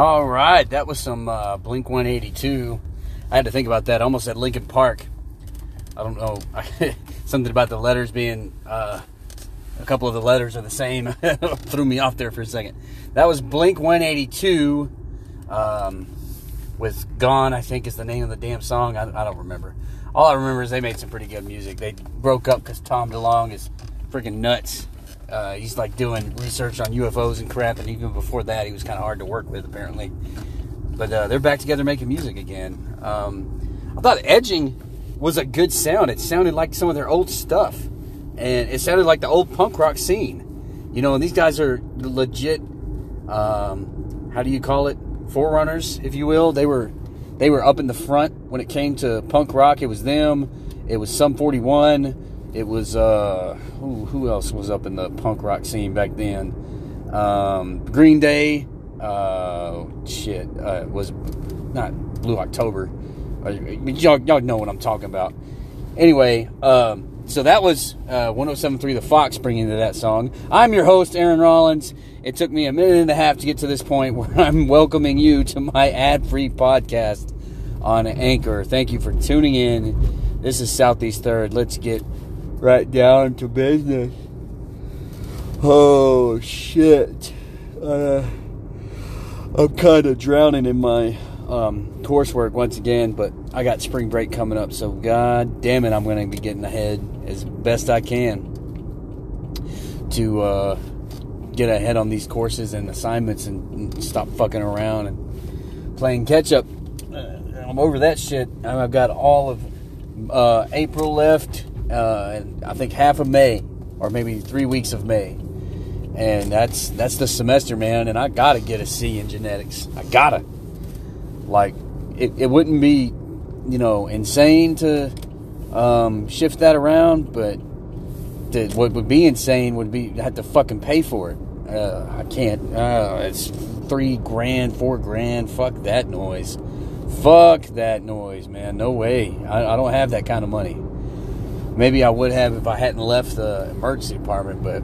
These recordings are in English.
All right, that was some uh, Blink 182. I had to think about that. Almost at Linkin Park. I don't know. Something about the letters being uh, a couple of the letters are the same. Threw me off there for a second. That was Blink 182 um, with Gone, I think is the name of the damn song. I, I don't remember. All I remember is they made some pretty good music. They broke up because Tom DeLonge is freaking nuts. Uh, he's like doing research on UFOs and crap, and even before that, he was kind of hard to work with, apparently. But uh, they're back together making music again. Um, I thought Edging was a good sound. It sounded like some of their old stuff, and it sounded like the old punk rock scene. You know, and these guys are legit. Um, how do you call it? Forerunners, if you will. They were they were up in the front when it came to punk rock. It was them. It was Sum 41 it was uh, who, who else was up in the punk rock scene back then? Um, Green Day. Uh, shit, uh, was not Blue October. Uh, y'all, y'all know what I'm talking about. Anyway, um, so that was uh, 1073 The Fox bringing to that song. I'm your host, Aaron Rollins. It took me a minute and a half to get to this point where I'm welcoming you to my ad free podcast on Anchor. Thank you for tuning in. This is Southeast Third. Let's get right down to business. Oh shit. Uh, I'm kind of drowning in my um, coursework once again, but I got spring break coming up, so god damn it, I'm going to be getting ahead as best I can to uh, get ahead on these courses and assignments and, and stop fucking around and playing catch up. Uh, I'm over that shit. I've got all of uh, April left uh, and I think half of May, or maybe three weeks of May, and that's that's the semester, man. And I gotta get a C in genetics. I gotta. Like, it, it wouldn't be, you know, insane to um, shift that around, but to, what would be insane would be have to fucking pay for it. Uh, I can't. Uh, it's three grand, four grand. Fuck that noise. Fuck that noise, man. No way. I, I don't have that kind of money. Maybe I would have if I hadn't left the emergency department, but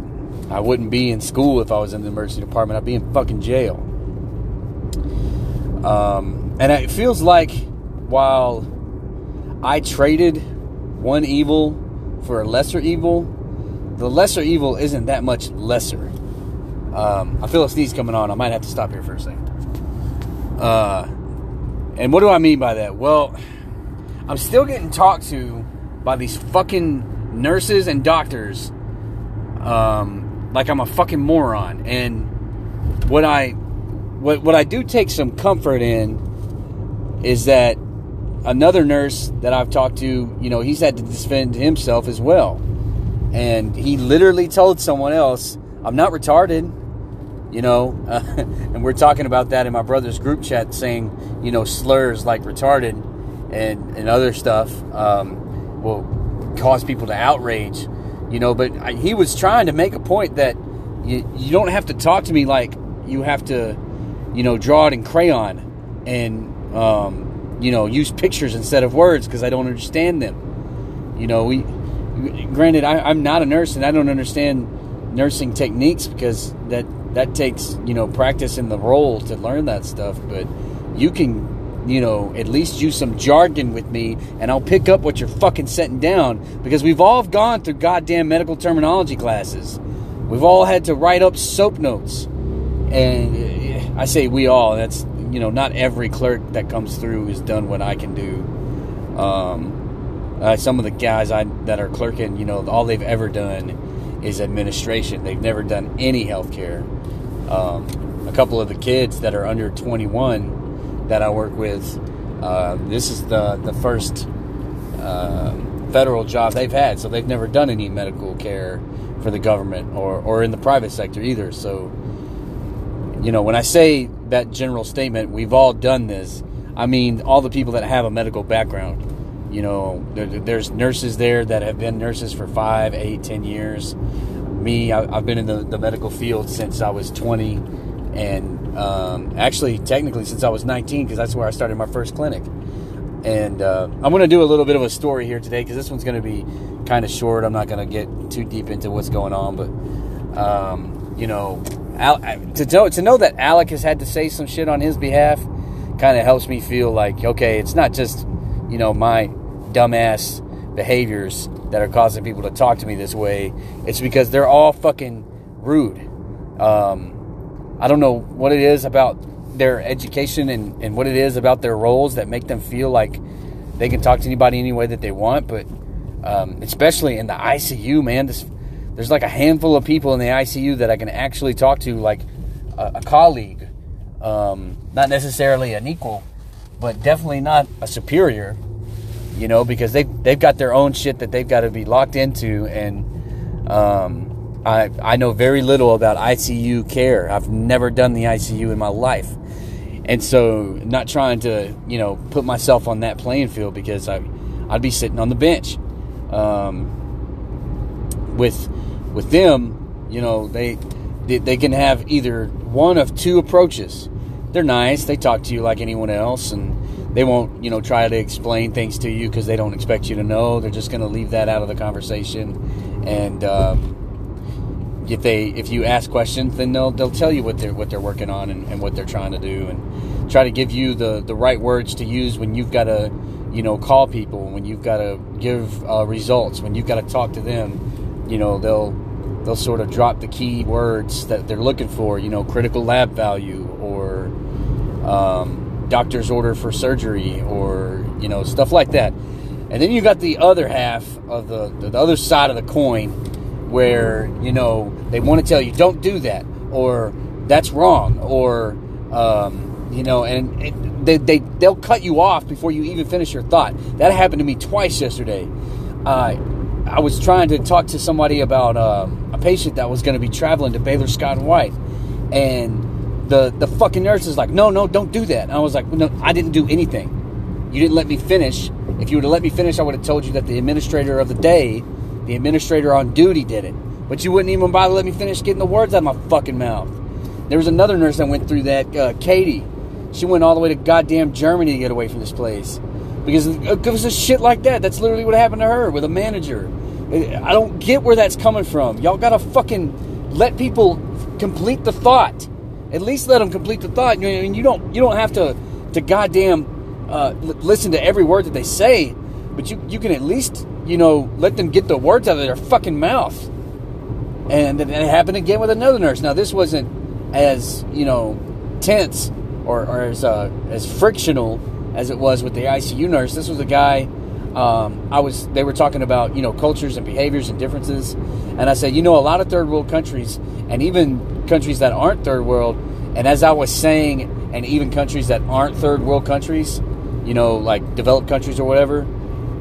I wouldn't be in school if I was in the emergency department. I'd be in fucking jail. Um, and it feels like while I traded one evil for a lesser evil, the lesser evil isn't that much lesser. Um, I feel a sneeze coming on. I might have to stop here for a second. Uh, and what do I mean by that? Well, I'm still getting talked to by these fucking nurses and doctors um, like I'm a fucking moron. And what I what what I do take some comfort in is that another nurse that I've talked to, you know, he's had to defend himself as well. And he literally told someone else, "I'm not retarded." You know, uh, and we're talking about that in my brother's group chat, saying, you know, slurs like retarded and and other stuff. Um, will cause people to outrage, you know. But I, he was trying to make a point that you you don't have to talk to me like you have to, you know, draw it in crayon and um, you know use pictures instead of words because I don't understand them. You know, we granted I, I'm not a nurse and I don't understand nursing techniques because that that takes you know practice in the role to learn that stuff. But you can you know, at least use some jargon with me and I'll pick up what you're fucking setting down because we've all gone through goddamn medical terminology classes. We've all had to write up soap notes. And eh, I say we all, that's, you know, not every clerk that comes through has done what I can do. Um, uh, some of the guys I, that are clerking, you know, all they've ever done is administration. They've never done any healthcare. Um, a couple of the kids that are under 21 that I work with, uh, this is the the first uh, federal job they've had, so they've never done any medical care for the government or or in the private sector either. So, you know, when I say that general statement, we've all done this. I mean, all the people that have a medical background. You know, there, there's nurses there that have been nurses for five, eight, ten years. Me, I, have been in the, the medical field since I was 20, and um, actually, technically, since I was 19, because that's where I started my first clinic. And uh, I'm going to do a little bit of a story here today because this one's going to be kind of short. I'm not going to get too deep into what's going on, but um, you know, Al, to know to know that Alec has had to say some shit on his behalf, kind of helps me feel like okay, it's not just you know my dumbass behaviors that are causing people to talk to me this way. It's because they're all fucking rude. Um, I don't know what it is about their education and, and what it is about their roles that make them feel like they can talk to anybody any way that they want, but um, especially in the ICU, man, this, there's like a handful of people in the ICU that I can actually talk to, like a, a colleague, um, not necessarily an equal, but definitely not a superior you know, because they they've got their own shit that they've got to be locked into, and um, I I know very little about ICU care. I've never done the ICU in my life, and so not trying to you know put myself on that playing field because I I'd be sitting on the bench. Um, with with them, you know, they, they they can have either one of two approaches. They're nice. They talk to you like anyone else, and they won't, you know, try to explain things to you because they don't expect you to know. They're just going to leave that out of the conversation. And um, if they, if you ask questions, then they'll they'll tell you what they're what they're working on and, and what they're trying to do, and try to give you the the right words to use when you've got to, you know, call people, when you've got to give uh, results, when you've got to talk to them. You know, they'll they'll sort of drop the key words that they're looking for. You know, critical lab value or. Um, doctor's order for surgery or you know stuff like that and then you've got the other half of the the other side of the coin where you know they want to tell you don't do that or that's wrong or um, you know and it, they, they they'll cut you off before you even finish your thought that happened to me twice yesterday uh, I was trying to talk to somebody about uh, a patient that was going to be traveling to Baylor Scott and White and the the fucking nurse is like, no, no, don't do that. And I was like, no, I didn't do anything. You didn't let me finish. If you would have let me finish, I would have told you that the administrator of the day, the administrator on duty, did it. But you wouldn't even bother let me finish getting the words out of my fucking mouth. There was another nurse that went through that, uh, Katie. She went all the way to goddamn Germany to get away from this place because it was a shit like that. That's literally what happened to her with a manager. I don't get where that's coming from. Y'all gotta fucking let people complete the thought. At least let them complete the thought. You, know, you don't you don't have to to goddamn uh, listen to every word that they say, but you you can at least you know let them get the words out of their fucking mouth. And then it happened again with another nurse. Now this wasn't as you know tense or, or as uh, as frictional as it was with the ICU nurse. This was a guy. Um, I was. They were talking about you know cultures and behaviors and differences, and I said, you know, a lot of third world countries and even countries that aren't third world. And as I was saying, and even countries that aren't third world countries, you know, like developed countries or whatever.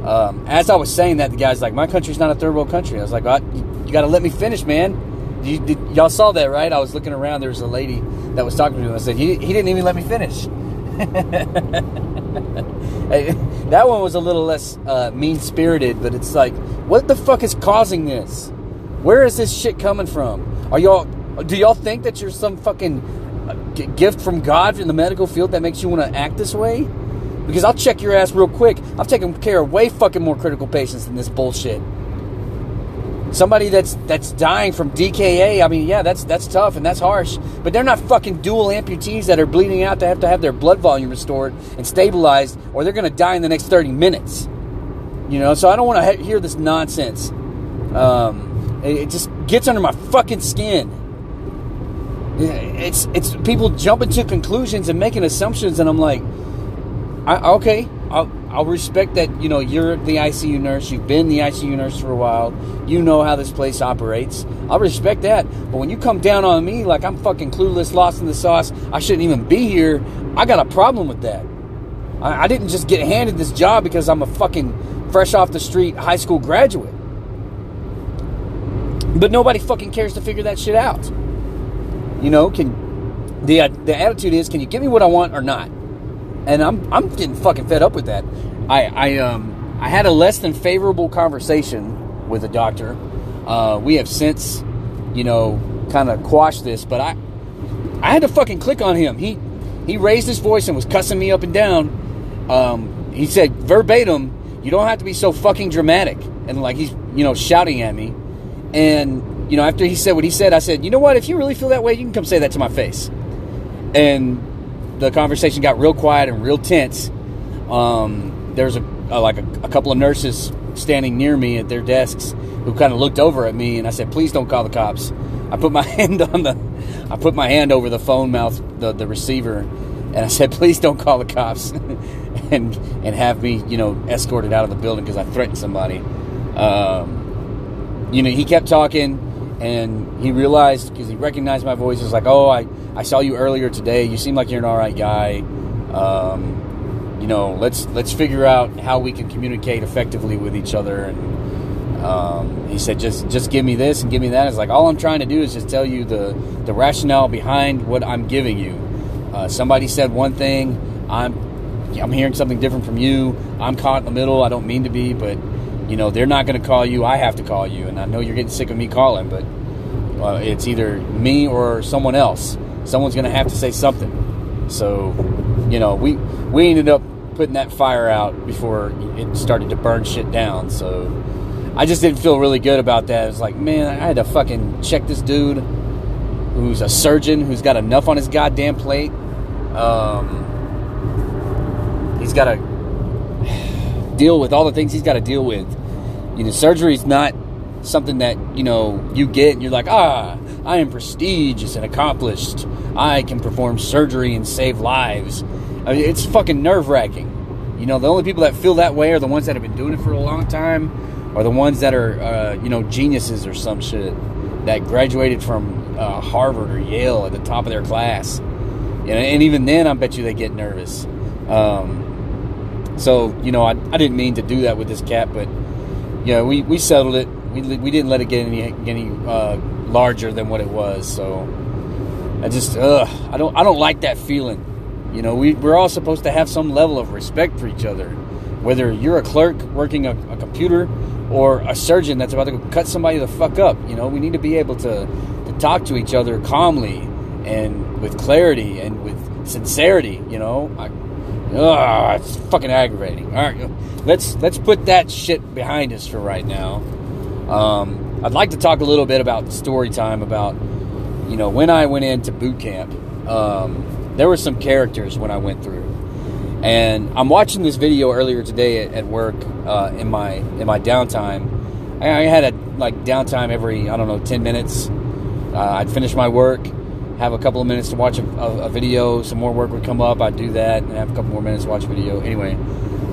Um, as I was saying that, the guy's like, "My country's not a third world country." I was like, well, "You, got to let me finish, man." You, did, y'all saw that, right? I was looking around. There was a lady that was talking to me. I said, "He, he didn't even let me finish." that one was a little less uh, mean spirited, but it's like, what the fuck is causing this? Where is this shit coming from? Are y'all do y'all think that you're some fucking uh, gift from God in the medical field that makes you want to act this way? Because I'll check your ass real quick. I've taken care of way fucking more critical patients than this bullshit. Somebody that's that's dying from DKA, I mean, yeah, that's that's tough and that's harsh. But they're not fucking dual amputees that are bleeding out to have to have their blood volume restored and stabilized, or they're gonna die in the next 30 minutes. You know, so I don't want to hear this nonsense. Um, it just gets under my fucking skin it's it's people jumping to conclusions and making assumptions, and I'm like, I, okay, I'll, I'll respect that. You know, you're the ICU nurse. You've been the ICU nurse for a while. You know how this place operates. I'll respect that. But when you come down on me like I'm fucking clueless, lost in the sauce, I shouldn't even be here. I got a problem with that. I, I didn't just get handed this job because I'm a fucking fresh off the street high school graduate. But nobody fucking cares to figure that shit out. You know, can the uh, the attitude is, can you give me what I want or not? And I'm I'm getting fucking fed up with that. I I um I had a less than favorable conversation with a doctor. Uh, we have since, you know, kind of quashed this, but I I had to fucking click on him. He he raised his voice and was cussing me up and down. Um, he said verbatim, "You don't have to be so fucking dramatic," and like he's you know shouting at me, and you know, after he said what he said, I said, you know what? If you really feel that way, you can come say that to my face. And the conversation got real quiet and real tense. Um, there's a, a like a, a couple of nurses standing near me at their desks who kind of looked over at me, and I said, please don't call the cops. I put my hand on the, I put my hand over the phone mouth, the, the receiver, and I said, please don't call the cops, and and have me, you know, escorted out of the building because I threatened somebody. Um, you know, he kept talking, and he realized because he recognized my voice. He's like, oh, I I saw you earlier today. You seem like you're an all right guy. Um, you know, let's let's figure out how we can communicate effectively with each other and um, he said, "Just just give me this and give me that." It's like all I'm trying to do is just tell you the the rationale behind what I'm giving you. Uh, somebody said one thing, I'm I'm hearing something different from you. I'm caught in the middle. I don't mean to be, but you know they're not going to call you. I have to call you, and I know you're getting sick of me calling, but uh, it's either me or someone else. Someone's going to have to say something. So, you know, we we ended up putting that fire out before it started to burn shit down. So I just didn't feel really good about that. It's like, man, I had to fucking check this dude who's a surgeon who's got enough on his goddamn plate. Um, he's got to deal with all the things he's got to deal with. You know, surgery is not something that you know you get and you're like, ah, I am prestigious and accomplished. I can perform surgery and save lives. I mean, it's fucking nerve wracking. You know, the only people that feel that way are the ones that have been doing it for a long time or the ones that are uh, you know geniuses or some shit that graduated from uh, Harvard or Yale at the top of their class. You know, and even then, I bet you they get nervous. Um, so you know, I, I didn't mean to do that with this cat, but yeah, we, we settled it. We, we didn't let it get any any uh, larger than what it was. So I just ugh, I don't I don't like that feeling. You know, we we're all supposed to have some level of respect for each other. Whether you're a clerk working a, a computer or a surgeon that's about to cut somebody the fuck up. You know, we need to be able to, to talk to each other calmly and with clarity and with sincerity. You know, I, ugh, it's fucking aggravating. All right, let's let's put that shit behind us for right now. Um, I'd like to talk a little bit about story time about you know when I went into boot camp. Um, there were some characters when I went through and I'm watching this video earlier today at, at work uh, in my in my downtime. I, I, had a like downtime every I don't know 10 minutes. Uh, I'd finish my work, have a couple of minutes to watch a, a, a, video. Some more work would come up. I'd do that and have a couple more minutes to watch a video. Anyway,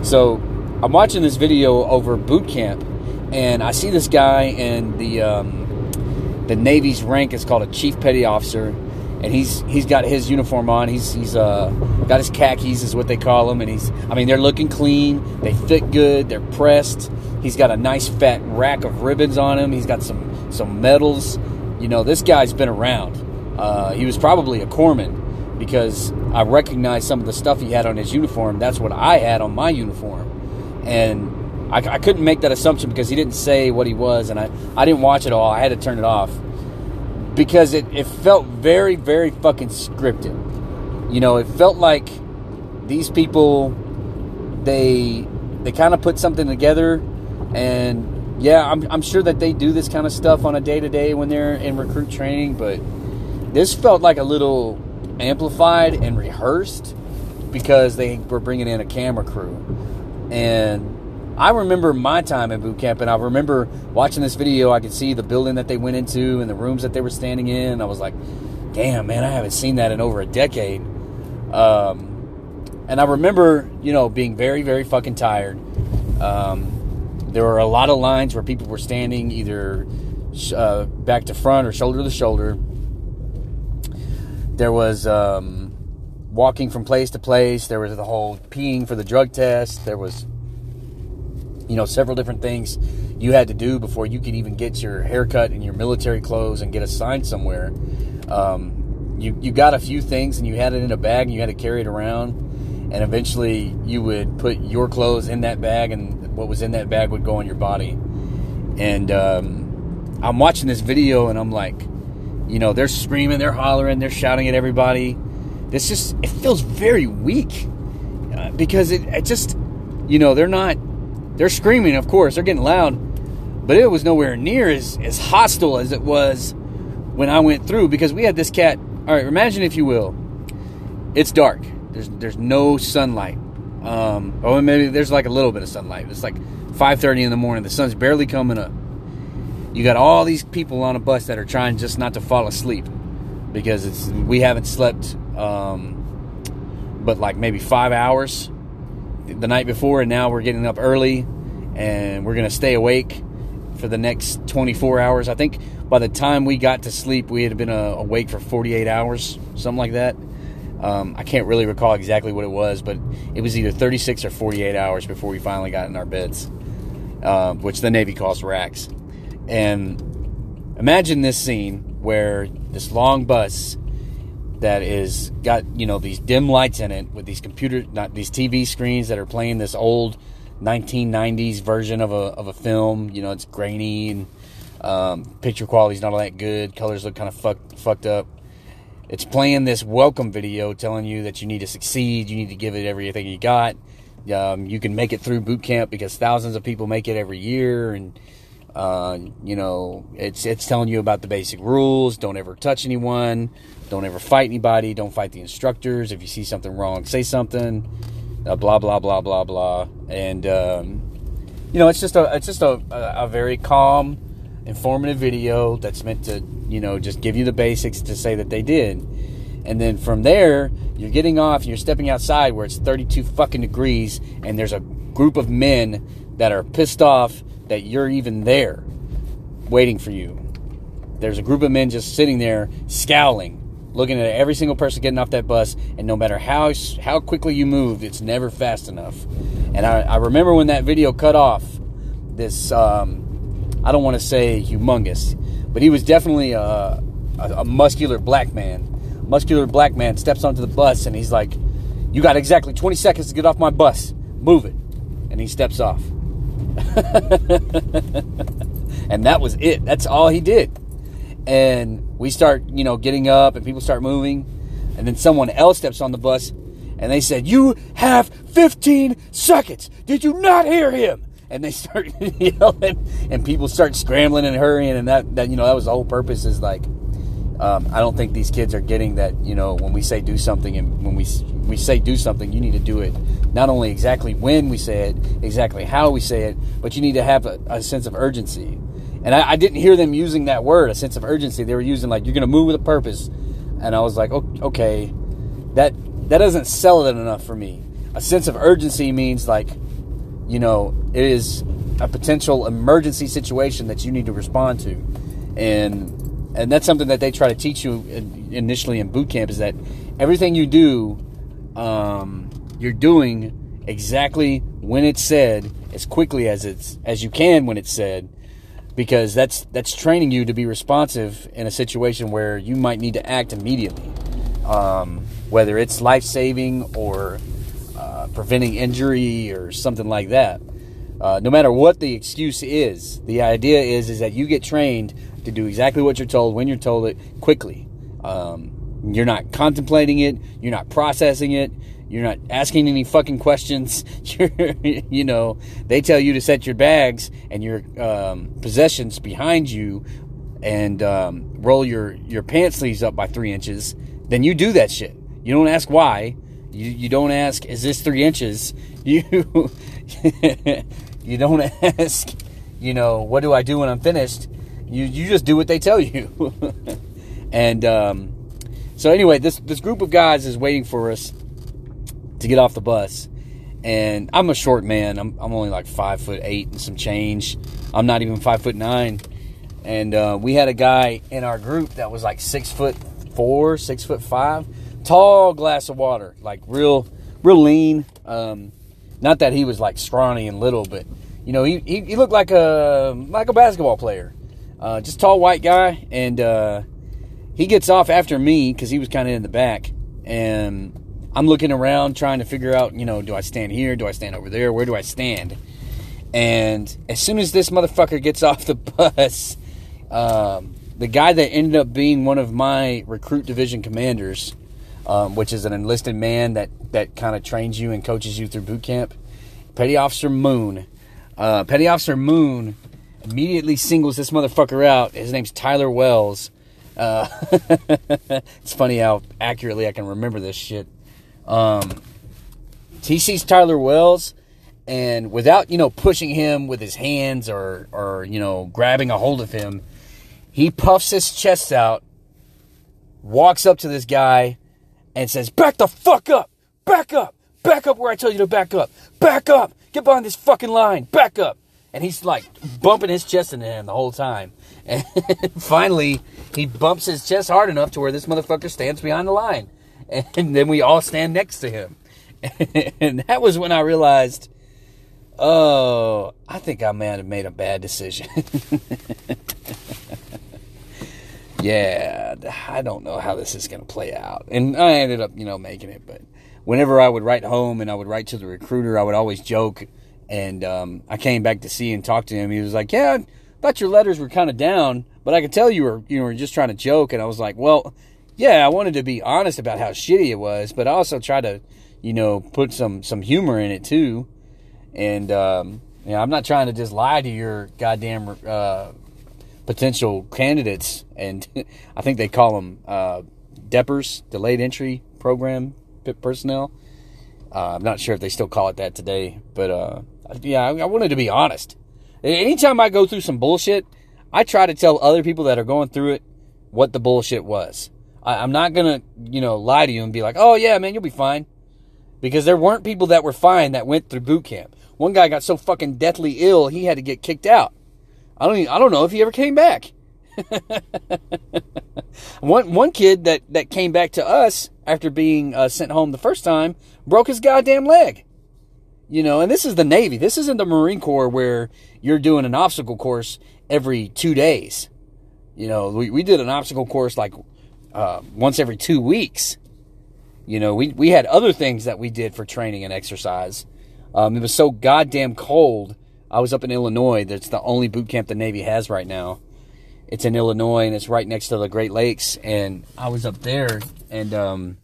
so I'm watching this video over boot camp, and I see this guy in the um, the Navy's rank is called a chief petty officer and he's he's got his uniform on. He's he's uh, got his khakis is what they call them, and he's I mean they're looking clean. They fit good. They're pressed. He's got a nice fat rack of ribbons on him. He's got some some medals. You know this guy's been around. Uh, he was probably a corpsman because I recognized some of the stuff he had on his uniform. That's what I had on my uniform, and I, I couldn't make that assumption because he didn't say what he was, and I I didn't watch it all. I had to turn it off because it, it felt very, very fucking scripted. You know, it felt like these people they they kind of put something together and yeah, I'm, I'm sure that they do this kind of stuff on a day to day when they're in recruit training, but this felt like a little amplified and rehearsed because they were bringing in a camera crew. And I remember my time in boot camp, and I remember watching this video. I could see the building that they went into and the rooms that they were standing in. I was like, "Damn, man, I haven't seen that in over a decade." Um, and I remember, you know, being very, very fucking tired. Um, there were a lot of lines where people were standing either uh, back to front or shoulder to shoulder. There was um, walking from place to place. There was the whole peeing for the drug test. There was you know, several different things you had to do before you could even get your haircut and your military clothes and get assigned somewhere. Um, you, you got a few things and you had it in a bag and you had to carry it around. And eventually you would put your clothes in that bag and what was in that bag would go on your body. And um, I'm watching this video and I'm like, you know, they're screaming, they're hollering, they're shouting at everybody. This just, it feels very weak uh, because it, it just, you know, they're not they're screaming, of course, they're getting loud, but it was nowhere near as, as hostile as it was when I went through because we had this cat. All right, imagine if you will, it's dark. There's there's no sunlight. Um, or maybe there's like a little bit of sunlight. It's like 5:30 in the morning. The sun's barely coming up. You got all these people on a bus that are trying just not to fall asleep because it's we haven't slept, um, but like maybe five hours the night before, and now we're getting up early, and we're gonna stay awake for the next 24 hours. I think by the time we got to sleep, we had been uh, awake for 48 hours, something like that. Um, I can't really recall exactly what it was, but it was either 36 or 48 hours before we finally got in our beds, uh, which the Navy calls racks. And imagine this scene where this long bus that is got you know these dim lights in it with these computer not these TV screens that are playing this old 1990s version of a of a film. You know, it's grainy and um, picture quality's not all that good. Colors look kind of fucked fucked up. It's playing this welcome video telling you that you need to succeed. You need to give it everything you got. Um, you can make it through boot camp because thousands of people make it every year, and uh, you know it's it's telling you about the basic rules. Don't ever touch anyone. Don't ever fight anybody. Don't fight the instructors. If you see something wrong, say something uh, blah blah blah blah blah, and um, you know it's just a it's just a, a, a very calm, informative video that's meant to you know just give you the basics to say that they did, and then from there you're getting off, you're stepping outside where it's 32 fucking degrees, and there's a group of men that are pissed off that you're even there, waiting for you. There's a group of men just sitting there scowling looking at every single person getting off that bus, and no matter how how quickly you move, it's never fast enough. And I, I remember when that video cut off, this um, I don't want to say humongous, but he was definitely a, a, a muscular black man. Muscular black man steps onto the bus and he's like, "You got exactly 20 seconds to get off my bus. Move it." And he steps off. and that was it. That's all he did and we start, you know, getting up and people start moving, and then someone else steps on the bus and they said, You have 15 seconds. Did you not hear him? And they start yelling, and people start scrambling and hurrying, and that, that you know, that was the whole purpose is like, um, I don't think these kids are getting that, you know, when we say do something and when we, we say do something, you need to do it not only exactly when we say it, exactly how we say it, but you need to have a, a sense of urgency. And I, I, didn't hear them using that word, a sense of urgency. They were using like you're going to move with a purpose, and I was like, okay, that that doesn't sell it enough for me. A sense of urgency means like, you know, it is a potential emergency situation that you need to respond to, and and that's something that they try to teach you initially in boot camp is that everything you do, um, you're doing exactly when it's said as quickly as it's as you can when it's said because that's that's training you to be responsive in a situation where you might need to act immediately, um, whether it's life saving or uh, preventing injury or something like that. Uh, no matter what the excuse is, the idea is is that you get trained to do exactly what you're told when you're told it quickly. Um, you're not contemplating it. You're not processing it. You're not asking any fucking questions. You're, you know, they tell you to set your bags and your um, possessions behind you and um, roll your, your pant sleeves up by three inches. Then you do that shit. You don't ask why. You, you don't ask, is this three inches? You, you don't ask, you know, what do I do when I'm finished? You, you just do what they tell you. and um, so anyway, this, this group of guys is waiting for us to get off the bus. And I'm a short man. I'm, I'm only like five foot eight and some change. I'm not even five foot nine. And uh, we had a guy in our group that was like six foot four, six foot five, tall glass of water, like real, real lean. Um, not that he was like scrawny and little, but you know, he, he, he looked like a like a basketball player. Uh, just tall white guy, and uh, he gets off after me because he was kind of in the back, and I'm looking around trying to figure out, you know, do I stand here? Do I stand over there? Where do I stand? And as soon as this motherfucker gets off the bus, um, the guy that ended up being one of my recruit division commanders, um, which is an enlisted man that, that kind of trains you and coaches you through boot camp, Petty Officer Moon. Uh, Petty Officer Moon immediately singles this motherfucker out. His name's Tyler Wells. Uh, it's funny how accurately I can remember this shit. Um, he sees Tyler Wells, and without you know pushing him with his hands or or you know grabbing a hold of him, he puffs his chest out, walks up to this guy, and says, "Back the fuck up! Back up! Back up where I tell you to back up! Back up! Get behind this fucking line! Back up!" And he's like bumping his chest into him the whole time. And finally, he bumps his chest hard enough to where this motherfucker stands behind the line. And then we all stand next to him. And that was when I realized, oh, I think I may have made a bad decision. yeah, I don't know how this is going to play out. And I ended up, you know, making it. But whenever I would write home and I would write to the recruiter, I would always joke. And um, I came back to see and talk to him. He was like, "Yeah, I thought your letters were kind of down, but I could tell you were you were just trying to joke." And I was like, "Well, yeah, I wanted to be honest about how shitty it was, but I also tried to, you know, put some some humor in it too." And um, I'm not trying to just lie to your goddamn uh, potential candidates, and I think they call them uh, DEPers, delayed entry program personnel. Uh, I'm not sure if they still call it that today, but uh, yeah, I, wanted to be honest. Anytime I go through some bullshit, I try to tell other people that are going through it what the bullshit was. I, am not gonna, you know, lie to you and be like, "Oh yeah, man, you'll be fine," because there weren't people that were fine that went through boot camp. One guy got so fucking deathly ill he had to get kicked out. I don't, even, I don't know if he ever came back. one one kid that that came back to us after being uh, sent home the first time broke his goddamn leg. You know, and this is the Navy. This isn't the Marine Corps where you're doing an obstacle course every two days. You know, we, we did an obstacle course like uh, once every two weeks. You know, we, we had other things that we did for training and exercise. Um, it was so goddamn cold. I was up in Illinois. That's the only boot camp the Navy has right now. It's in Illinois and it's right next to the Great Lakes. And I was up there and um,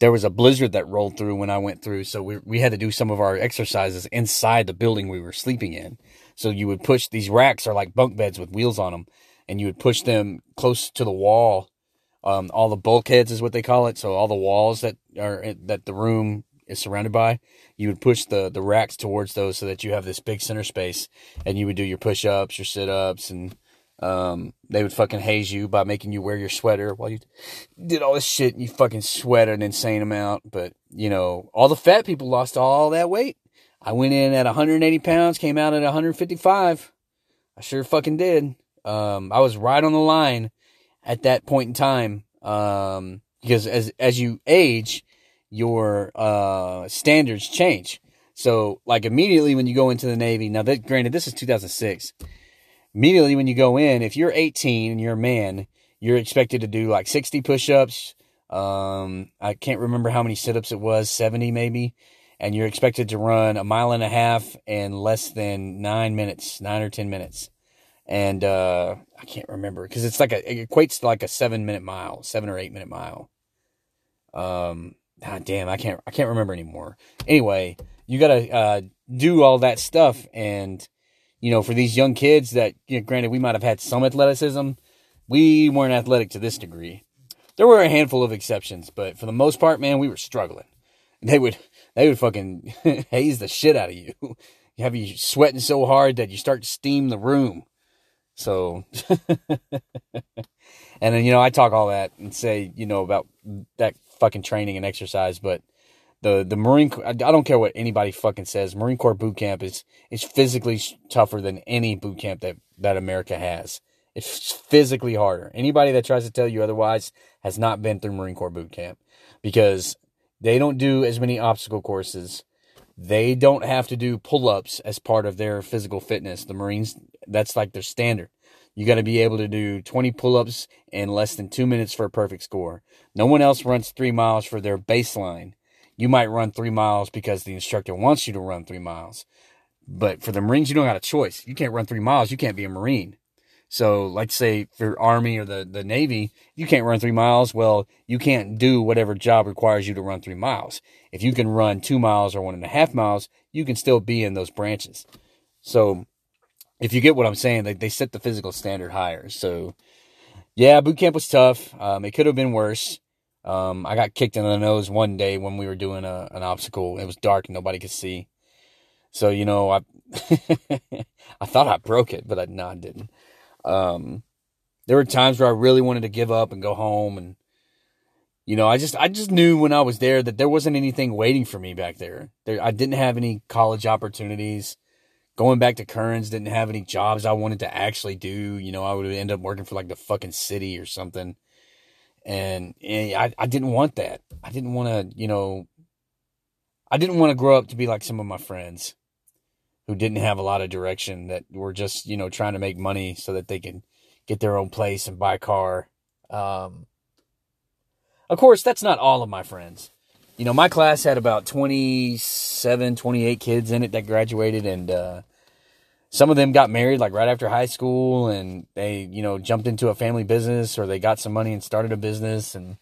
there was a blizzard that rolled through when I went through. So we, we had to do some of our exercises inside the building we were sleeping in. So you would push these racks are like bunk beds with wheels on them and you would push them close to the wall. Um, all the bulkheads is what they call it. So all the walls that are that the room is surrounded by, you would push the the racks towards those so that you have this big center space, and you would do your push ups, your sit ups, and um, they would fucking haze you by making you wear your sweater while you did all this shit and you fucking sweat an insane amount. But, you know, all the fat people lost all that weight. I went in at 180 pounds, came out at 155. I sure fucking did. Um, I was right on the line at that point in time. Um, because as, as you age, your, uh, standards change. So like immediately when you go into the Navy, now that granted, this is 2006 immediately when you go in, if you're 18 and you're a man, you're expected to do like 60 push-ups. Um, I can't remember how many sit-ups it was, 70 maybe. And you're expected to run a mile and a half in less than nine minutes, nine or 10 minutes. And, uh, I can't remember because it's like a, it equates to like a seven minute mile, seven or eight minute mile. Um, God damn, I can't, I can't remember anymore. Anyway, you gotta, uh, do all that stuff and, you know, for these young kids that, you know, granted, we might have had some athleticism, we weren't athletic to this degree. There were a handful of exceptions, but for the most part, man, we were struggling. They would, they would fucking haze the shit out of you. You have you sweating so hard that you start to steam the room. So, and then, you know, I talk all that and say, you know, about that fucking training and exercise, but the the Marine I don't care what anybody fucking says. Marine Corps boot camp is is physically tougher than any boot camp that that America has. It's physically harder. Anybody that tries to tell you otherwise has not been through Marine Corps boot camp because they don't do as many obstacle courses. They don't have to do pull-ups as part of their physical fitness. The Marines that's like their standard. You got to be able to do 20 pull-ups in less than 2 minutes for a perfect score. No one else runs 3 miles for their baseline you might run three miles because the instructor wants you to run three miles. But for the Marines, you don't got a choice. You can't run three miles. You can't be a Marine. So, like say for Army or the, the Navy, you can't run three miles. Well, you can't do whatever job requires you to run three miles. If you can run two miles or one and a half miles, you can still be in those branches. So, if you get what I'm saying, they, they set the physical standard higher. So, yeah, boot camp was tough. Um, it could have been worse. Um, I got kicked in the nose one day when we were doing a, an obstacle. It was dark nobody could see. So, you know, I I thought I broke it, but I, no, I didn't. Um, there were times where I really wanted to give up and go home and you know, I just I just knew when I was there that there wasn't anything waiting for me back there. There I didn't have any college opportunities going back to Kearns, didn't have any jobs I wanted to actually do. You know, I would end up working for like the fucking city or something. And, and I, I didn't want that. I didn't want to, you know, I didn't want to grow up to be like some of my friends who didn't have a lot of direction that were just, you know, trying to make money so that they can get their own place and buy a car. Um, of course, that's not all of my friends you know, my class had about 27, 28 kids in it that graduated, and uh, some of them got married like right after high school and they you know jumped into a family business or they got some money and started a business and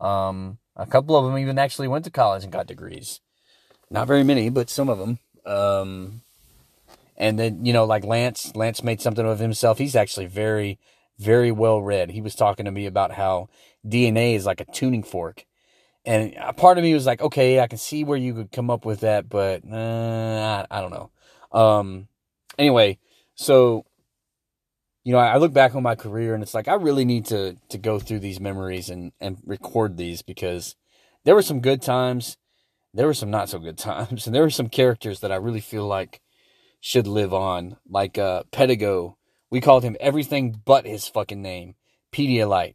um, a couple of them even actually went to college and got degrees. Not very many but some of them um, and then you know like lance lance made something of himself. He's actually very very well read. He was talking to me about how dna is like a tuning fork. And a part of me was like okay i can see where you could come up with that but uh, I, I don't know. Um, anyway, so you know, I look back on my career and it's like I really need to to go through these memories and and record these because there were some good times, there were some not so good times, and there were some characters that I really feel like should live on, like uh Pedigo. We called him everything but his fucking name, Pedialyte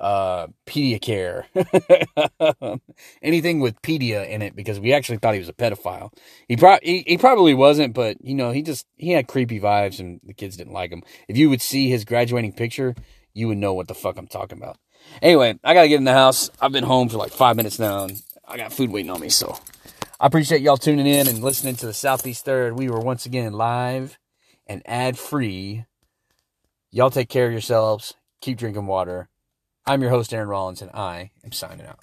uh, Pediacare, anything with pedia in it, because we actually thought he was a pedophile. He, pro- he, he probably wasn't, but you know, he just he had creepy vibes, and the kids didn't like him. If you would see his graduating picture, you would know what the fuck I'm talking about. Anyway, I gotta get in the house. I've been home for like five minutes now, and I got food waiting on me. So I appreciate y'all tuning in and listening to the Southeast Third. We were once again live and ad free. Y'all take care of yourselves. Keep drinking water I'm your host, Aaron Rollins, and I am signing out.